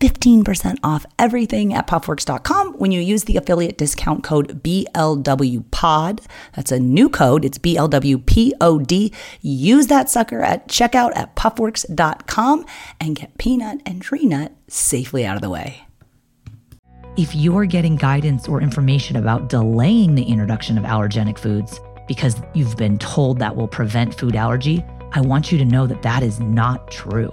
15% off everything at puffworks.com when you use the affiliate discount code BLWPOD. That's a new code. It's BLWPOD. Use that sucker at checkout at puffworks.com and get peanut and tree nut safely out of the way. If you're getting guidance or information about delaying the introduction of allergenic foods because you've been told that will prevent food allergy, I want you to know that that is not true.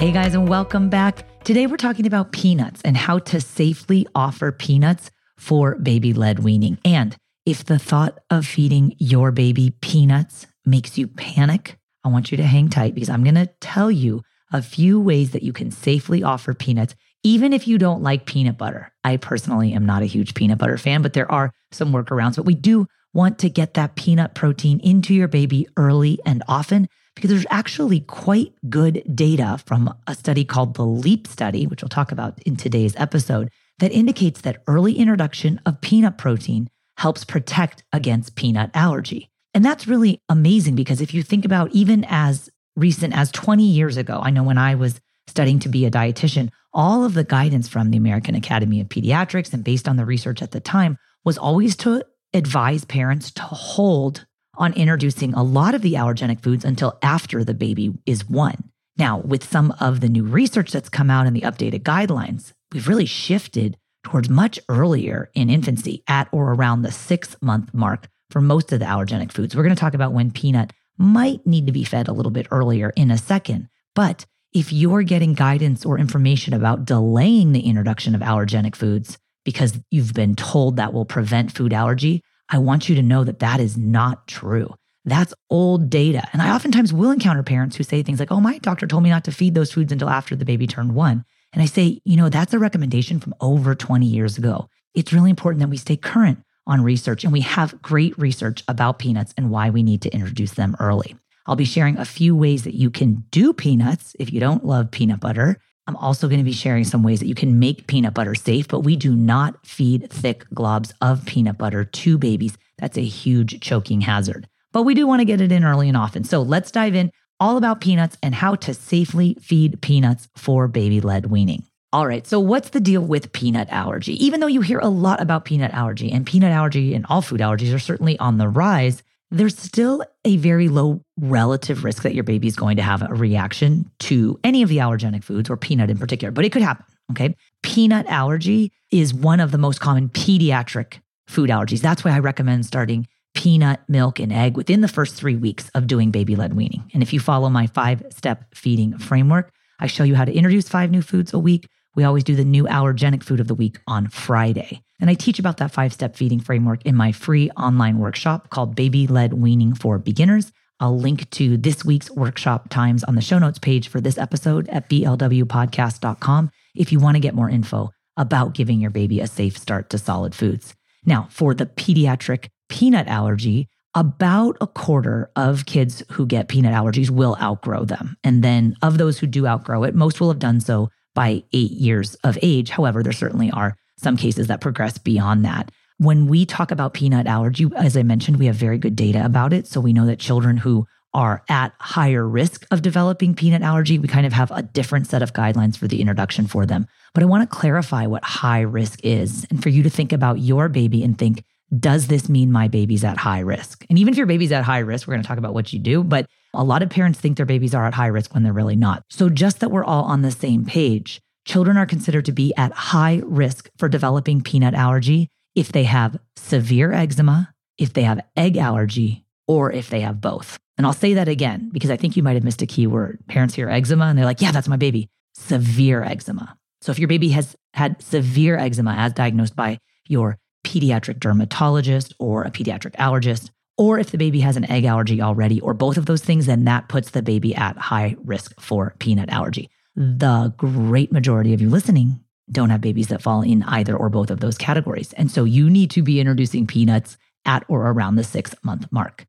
Hey guys, and welcome back. Today we're talking about peanuts and how to safely offer peanuts for baby led weaning. And if the thought of feeding your baby peanuts makes you panic, I want you to hang tight because I'm going to tell you a few ways that you can safely offer peanuts, even if you don't like peanut butter. I personally am not a huge peanut butter fan, but there are some workarounds. But we do want to get that peanut protein into your baby early and often because there's actually quite good data from a study called the LEAP study, which we'll talk about in today's episode, that indicates that early introduction of peanut protein helps protect against peanut allergy. And that's really amazing because if you think about even as recent as 20 years ago, I know when I was studying to be a dietitian, all of the guidance from the American Academy of Pediatrics and based on the research at the time was always to advise parents to hold on introducing a lot of the allergenic foods until after the baby is one. Now, with some of the new research that's come out and the updated guidelines, we've really shifted towards much earlier in infancy at or around the six month mark for most of the allergenic foods. We're going to talk about when peanut might need to be fed a little bit earlier in a second. But if you're getting guidance or information about delaying the introduction of allergenic foods because you've been told that will prevent food allergy, I want you to know that that is not true. That's old data. And I oftentimes will encounter parents who say things like, oh, my doctor told me not to feed those foods until after the baby turned one. And I say, you know, that's a recommendation from over 20 years ago. It's really important that we stay current on research and we have great research about peanuts and why we need to introduce them early. I'll be sharing a few ways that you can do peanuts if you don't love peanut butter I'm also going to be sharing some ways that you can make peanut butter safe, but we do not feed thick globs of peanut butter to babies. That's a huge choking hazard. But we do want to get it in early and often. So let's dive in all about peanuts and how to safely feed peanuts for baby led weaning. All right, so what's the deal with peanut allergy? Even though you hear a lot about peanut allergy, and peanut allergy and all food allergies are certainly on the rise, there's still a very low relative risk that your baby is going to have a reaction to any of the allergenic foods or peanut in particular, but it could happen. Okay. Peanut allergy is one of the most common pediatric food allergies. That's why I recommend starting peanut, milk, and egg within the first three weeks of doing baby led weaning. And if you follow my five step feeding framework, I show you how to introduce five new foods a week. We always do the new allergenic food of the week on Friday. And I teach about that five step feeding framework in my free online workshop called Baby Led Weaning for Beginners. I'll link to this week's workshop times on the show notes page for this episode at blwpodcast.com if you want to get more info about giving your baby a safe start to solid foods. Now, for the pediatric peanut allergy, about a quarter of kids who get peanut allergies will outgrow them. And then of those who do outgrow it, most will have done so by eight years of age. However, there certainly are some cases that progress beyond that. When we talk about peanut allergy, as I mentioned, we have very good data about it. So we know that children who are at higher risk of developing peanut allergy, we kind of have a different set of guidelines for the introduction for them. But I want to clarify what high risk is and for you to think about your baby and think, does this mean my baby's at high risk? And even if your baby's at high risk, we're going to talk about what you do, but a lot of parents think their babies are at high risk when they're really not. So just that we're all on the same page, children are considered to be at high risk for developing peanut allergy if they have severe eczema, if they have egg allergy, or if they have both. And I'll say that again because I think you might have missed a key word. Parents hear eczema and they're like, yeah, that's my baby. Severe eczema. So if your baby has had severe eczema as diagnosed by your pediatric dermatologist or a pediatric allergist, or if the baby has an egg allergy already, or both of those things, then that puts the baby at high risk for peanut allergy. The great majority of you listening don't have babies that fall in either or both of those categories. And so you need to be introducing peanuts at or around the six month mark.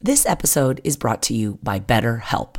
This episode is brought to you by BetterHelp.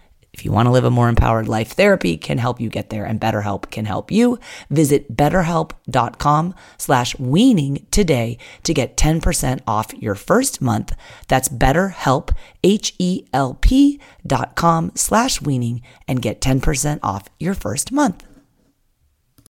if you want to live a more empowered life, therapy can help you get there and BetterHelp can help you. Visit betterhelp.com slash weaning today to get 10% off your first month. That's betterhelp, H-E-L-P dot com slash weaning and get 10% off your first month.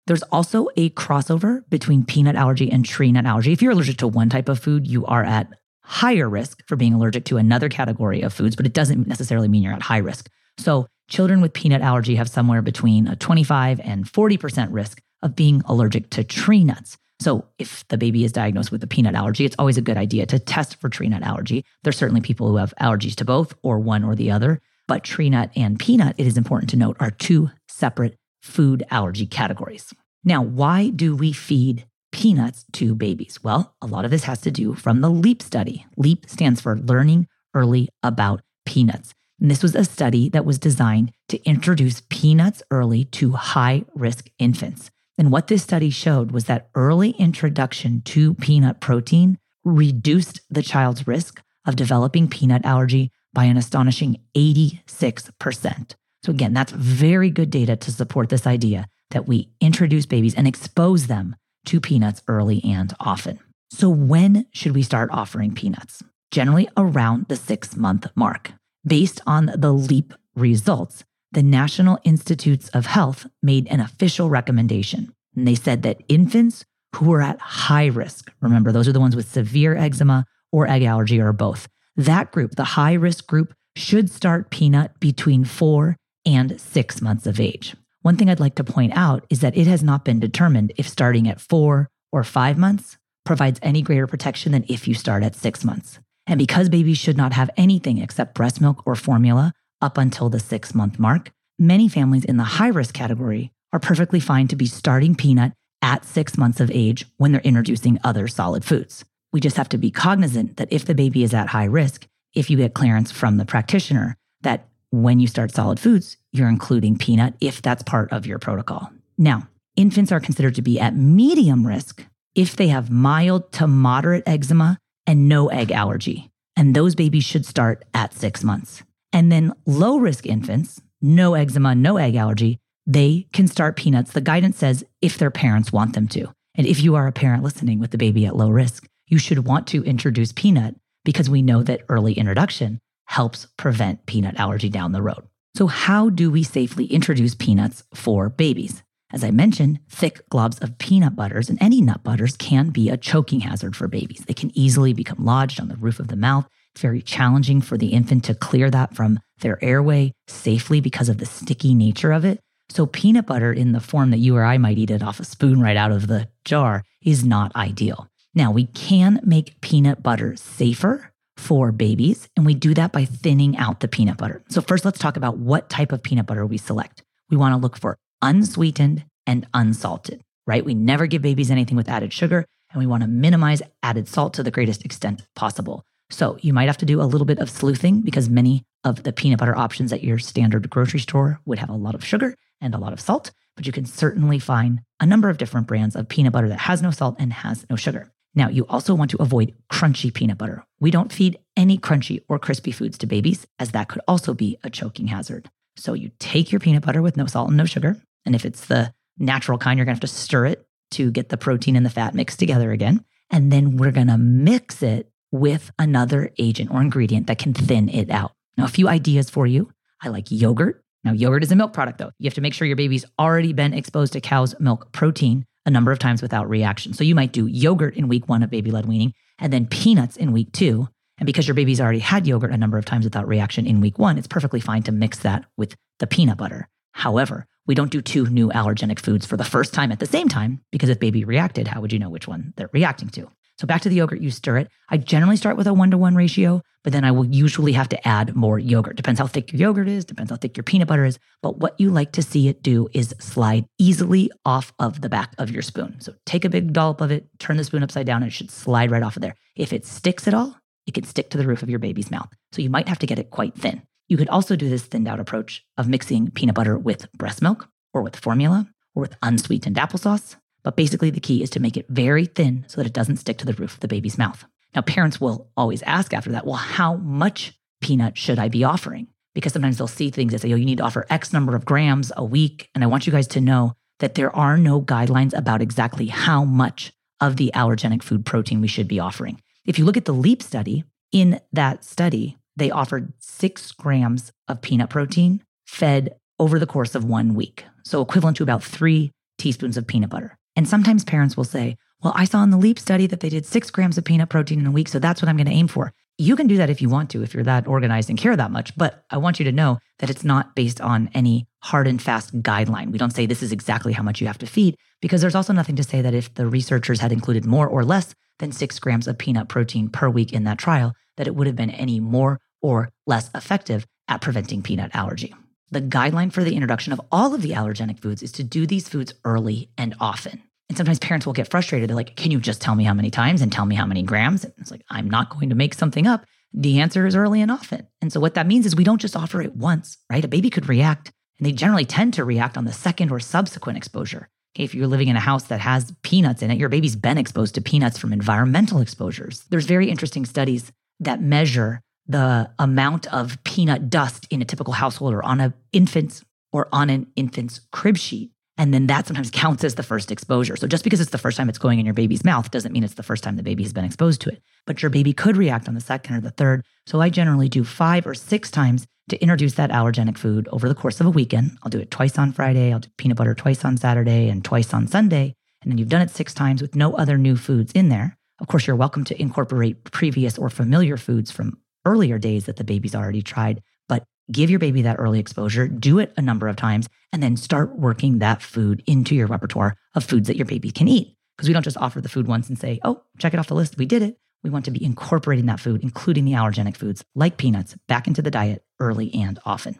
There's also a crossover between peanut allergy and tree nut allergy. If you're allergic to one type of food, you are at higher risk for being allergic to another category of foods, but it doesn't necessarily mean you're at high risk. So, children with peanut allergy have somewhere between a 25 and 40% risk of being allergic to tree nuts. So, if the baby is diagnosed with a peanut allergy, it's always a good idea to test for tree nut allergy. There's certainly people who have allergies to both or one or the other, but tree nut and peanut, it is important to note, are two separate food allergy categories. Now, why do we feed peanuts to babies? Well, a lot of this has to do from the LEAP study. LEAP stands for Learning Early About Peanuts. And this was a study that was designed to introduce peanuts early to high risk infants. And what this study showed was that early introduction to peanut protein reduced the child's risk of developing peanut allergy by an astonishing 86%. So, again, that's very good data to support this idea that we introduce babies and expose them to peanuts early and often. So, when should we start offering peanuts? Generally around the six month mark. Based on the LEAP results, the National Institutes of Health made an official recommendation. And they said that infants who are at high risk, remember, those are the ones with severe eczema or egg allergy or both, that group, the high risk group, should start peanut between four and six months of age. One thing I'd like to point out is that it has not been determined if starting at four or five months provides any greater protection than if you start at six months. And because babies should not have anything except breast milk or formula up until the six month mark, many families in the high risk category are perfectly fine to be starting peanut at six months of age when they're introducing other solid foods. We just have to be cognizant that if the baby is at high risk, if you get clearance from the practitioner, that when you start solid foods, you're including peanut if that's part of your protocol. Now, infants are considered to be at medium risk if they have mild to moderate eczema and no egg allergy. And those babies should start at six months. And then low risk infants, no eczema, no egg allergy, they can start peanuts. The guidance says if their parents want them to. And if you are a parent listening with the baby at low risk, you should want to introduce peanut because we know that early introduction helps prevent peanut allergy down the road. So, how do we safely introduce peanuts for babies? As I mentioned, thick globs of peanut butters and any nut butters can be a choking hazard for babies. They can easily become lodged on the roof of the mouth. It's very challenging for the infant to clear that from their airway safely because of the sticky nature of it. So, peanut butter in the form that you or I might eat it off a spoon right out of the jar is not ideal. Now, we can make peanut butter safer for babies, and we do that by thinning out the peanut butter. So, first, let's talk about what type of peanut butter we select. We want to look for unsweetened and unsalted, right? We never give babies anything with added sugar, and we want to minimize added salt to the greatest extent possible. So, you might have to do a little bit of sleuthing because many of the peanut butter options at your standard grocery store would have a lot of sugar and a lot of salt, but you can certainly find a number of different brands of peanut butter that has no salt and has no sugar. Now, you also want to avoid crunchy peanut butter. We don't feed any crunchy or crispy foods to babies, as that could also be a choking hazard. So, you take your peanut butter with no salt and no sugar. And if it's the natural kind, you're gonna have to stir it to get the protein and the fat mixed together again. And then we're gonna mix it with another agent or ingredient that can thin it out. Now, a few ideas for you. I like yogurt. Now, yogurt is a milk product, though. You have to make sure your baby's already been exposed to cow's milk protein a number of times without reaction. So you might do yogurt in week one of baby led weaning and then peanuts in week two. And because your baby's already had yogurt a number of times without reaction in week one, it's perfectly fine to mix that with the peanut butter. However, we don't do two new allergenic foods for the first time at the same time because if baby reacted, how would you know which one they're reacting to? So back to the yogurt, you stir it. I generally start with a one to one ratio, but then I will usually have to add more yogurt. Depends how thick your yogurt is, depends how thick your peanut butter is. But what you like to see it do is slide easily off of the back of your spoon. So take a big dollop of it, turn the spoon upside down, and it should slide right off of there. If it sticks at all, it can stick to the roof of your baby's mouth. So you might have to get it quite thin. You could also do this thinned out approach of mixing peanut butter with breast milk or with formula or with unsweetened applesauce but basically, the key is to make it very thin so that it doesn't stick to the roof of the baby's mouth. Now, parents will always ask after that, well, how much peanut should I be offering? Because sometimes they'll see things that say, oh, you need to offer X number of grams a week. And I want you guys to know that there are no guidelines about exactly how much of the allergenic food protein we should be offering. If you look at the LEAP study, in that study, they offered six grams of peanut protein fed over the course of one week. So equivalent to about three teaspoons of peanut butter. And sometimes parents will say, well, I saw in the LEAP study that they did six grams of peanut protein in a week. So that's what I'm going to aim for. You can do that if you want to, if you're that organized and care that much. But I want you to know that it's not based on any hard and fast guideline. We don't say this is exactly how much you have to feed, because there's also nothing to say that if the researchers had included more or less than six grams of peanut protein per week in that trial, that it would have been any more or less effective at preventing peanut allergy. The guideline for the introduction of all of the allergenic foods is to do these foods early and often. And sometimes parents will get frustrated. They're like, Can you just tell me how many times and tell me how many grams? And it's like, I'm not going to make something up. The answer is early and often. And so what that means is we don't just offer it once, right? A baby could react, and they generally tend to react on the second or subsequent exposure. Okay, if you're living in a house that has peanuts in it, your baby's been exposed to peanuts from environmental exposures. There's very interesting studies that measure the amount of peanut dust in a typical household or on an infant's or on an infant's crib sheet. And then that sometimes counts as the first exposure. So just because it's the first time it's going in your baby's mouth doesn't mean it's the first time the baby has been exposed to it. But your baby could react on the second or the third. So I generally do five or six times to introduce that allergenic food over the course of a weekend. I'll do it twice on Friday, I'll do peanut butter twice on Saturday, and twice on Sunday. And then you've done it six times with no other new foods in there. Of course, you're welcome to incorporate previous or familiar foods from earlier days that the baby's already tried, but give your baby that early exposure, do it a number of times, and then start working that food into your repertoire of foods that your baby can eat. Because we don't just offer the food once and say, oh, check it off the list, we did it. We want to be incorporating that food, including the allergenic foods like peanuts, back into the diet early and often.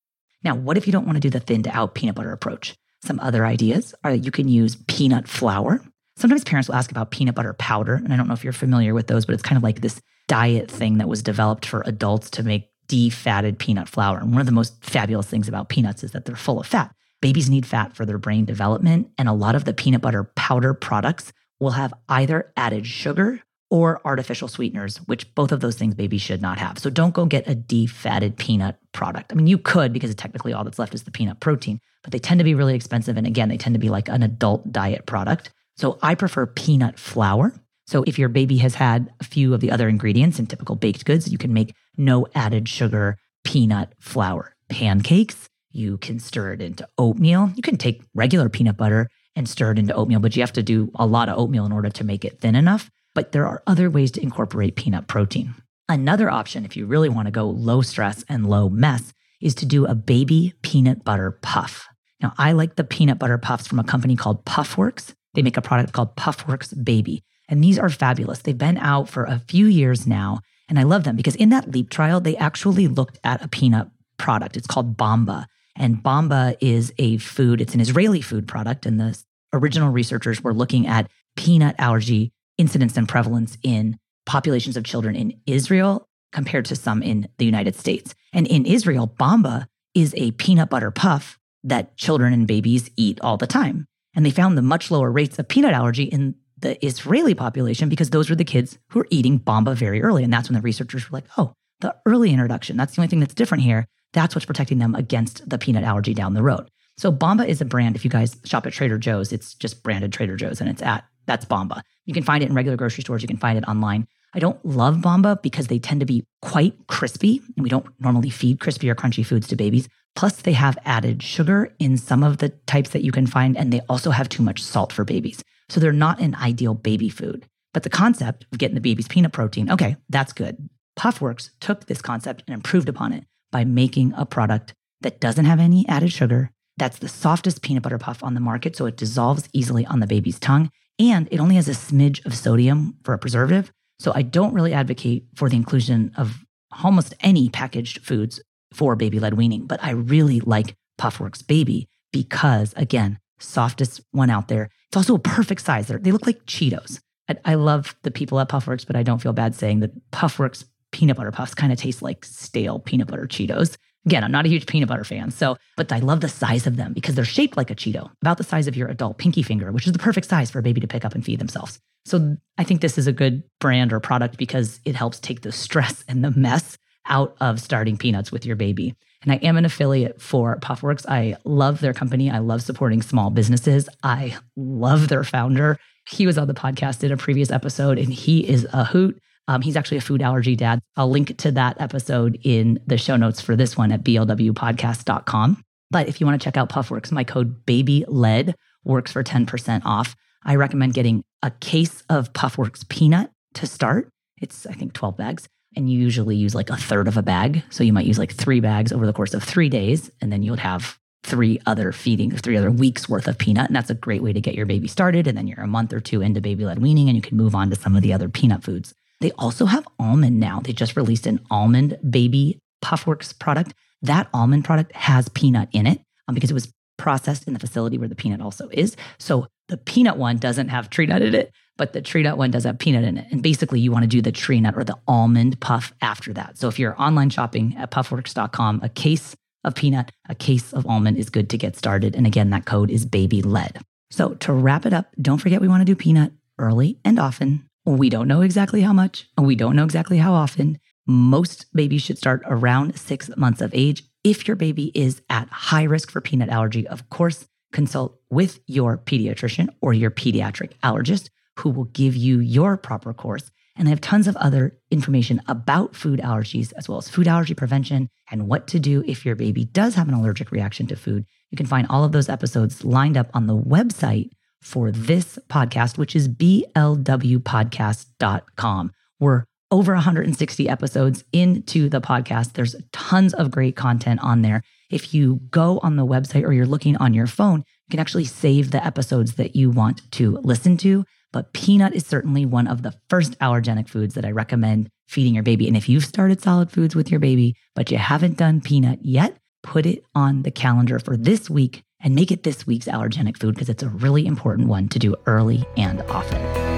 Now, what if you don't want to do the thin to out peanut butter approach? Some other ideas are that you can use peanut flour. Sometimes parents will ask about peanut butter powder, and I don't know if you're familiar with those, but it's kind of like this diet thing that was developed for adults to make defatted peanut flour. And one of the most fabulous things about peanuts is that they're full of fat. Babies need fat for their brain development, and a lot of the peanut butter powder products will have either added sugar or artificial sweeteners, which both of those things babies should not have. So don't go get a defatted peanut product. I mean, you could because technically all that's left is the peanut protein, but they tend to be really expensive. And again, they tend to be like an adult diet product. So I prefer peanut flour. So if your baby has had a few of the other ingredients in typical baked goods, you can make no added sugar peanut flour pancakes. You can stir it into oatmeal. You can take regular peanut butter and stir it into oatmeal, but you have to do a lot of oatmeal in order to make it thin enough but there are other ways to incorporate peanut protein. Another option, if you really want to go low stress and low mess, is to do a baby peanut butter puff. Now, I like the peanut butter puffs from a company called Puffworks. They make a product called Puffworks Baby, and these are fabulous. They've been out for a few years now, and I love them because in that LEAP trial, they actually looked at a peanut product. It's called Bamba, and Bamba is a food, it's an Israeli food product, and the original researchers were looking at peanut allergy incidence and prevalence in populations of children in Israel compared to some in the United States. And in Israel, Bamba is a peanut butter puff that children and babies eat all the time. And they found the much lower rates of peanut allergy in the Israeli population because those were the kids who were eating Bamba very early. And that's when the researchers were like, oh, the early introduction, that's the only thing that's different here. That's what's protecting them against the peanut allergy down the road. So Bamba is a brand. If you guys shop at Trader Joe's, it's just branded Trader Joe's and it's at that's Bamba. You can find it in regular grocery stores. You can find it online. I don't love Bamba because they tend to be quite crispy, and we don't normally feed crispy or crunchy foods to babies. Plus, they have added sugar in some of the types that you can find, and they also have too much salt for babies. So they're not an ideal baby food. But the concept of getting the baby's peanut protein, okay, that's good. Puffworks took this concept and improved upon it by making a product that doesn't have any added sugar. That's the softest peanut butter puff on the market, so it dissolves easily on the baby's tongue and it only has a smidge of sodium for a preservative. So I don't really advocate for the inclusion of almost any packaged foods for baby led weaning, but I really like Puffworks Baby because, again, softest one out there. It's also a perfect size. They're, they look like Cheetos. I, I love the people at Puffworks, but I don't feel bad saying that Puffworks peanut butter puffs kind of taste like stale peanut butter Cheetos. Again, I'm not a huge peanut butter fan. So, but I love the size of them because they're shaped like a Cheeto, about the size of your adult pinky finger, which is the perfect size for a baby to pick up and feed themselves. So, I think this is a good brand or product because it helps take the stress and the mess out of starting peanuts with your baby. And I am an affiliate for Puffworks. I love their company. I love supporting small businesses. I love their founder. He was on the podcast in a previous episode and he is a hoot. Um, he's actually a food allergy dad. I'll link to that episode in the show notes for this one at blwpodcast.com. But if you want to check out Puffworks, my code BABYLED works for 10% off. I recommend getting a case of Puffworks peanut to start. It's, I think, 12 bags. And you usually use like a third of a bag. So you might use like three bags over the course of three days. And then you'll have three other feeding, three other weeks worth of peanut. And that's a great way to get your baby started. And then you're a month or two into baby led weaning and you can move on to some of the other peanut foods. They also have almond now. They just released an almond baby Puffworks product. That almond product has peanut in it um, because it was processed in the facility where the peanut also is. So the peanut one doesn't have tree nut in it, but the tree nut one does have peanut in it. And basically, you want to do the tree nut or the almond puff after that. So if you're online shopping at puffworks.com, a case of peanut, a case of almond is good to get started. And again, that code is baby led. So to wrap it up, don't forget we want to do peanut early and often we don't know exactly how much, we don't know exactly how often. Most babies should start around six months of age. If your baby is at high risk for peanut allergy, of course, consult with your pediatrician or your pediatric allergist who will give you your proper course. And I have tons of other information about food allergies, as well as food allergy prevention and what to do if your baby does have an allergic reaction to food. You can find all of those episodes lined up on the website for this podcast, which is blwpodcast.com. We're over 160 episodes into the podcast. There's tons of great content on there. If you go on the website or you're looking on your phone, you can actually save the episodes that you want to listen to. But peanut is certainly one of the first allergenic foods that I recommend feeding your baby. And if you've started solid foods with your baby, but you haven't done peanut yet, put it on the calendar for this week and make it this week's allergenic food because it's a really important one to do early and often.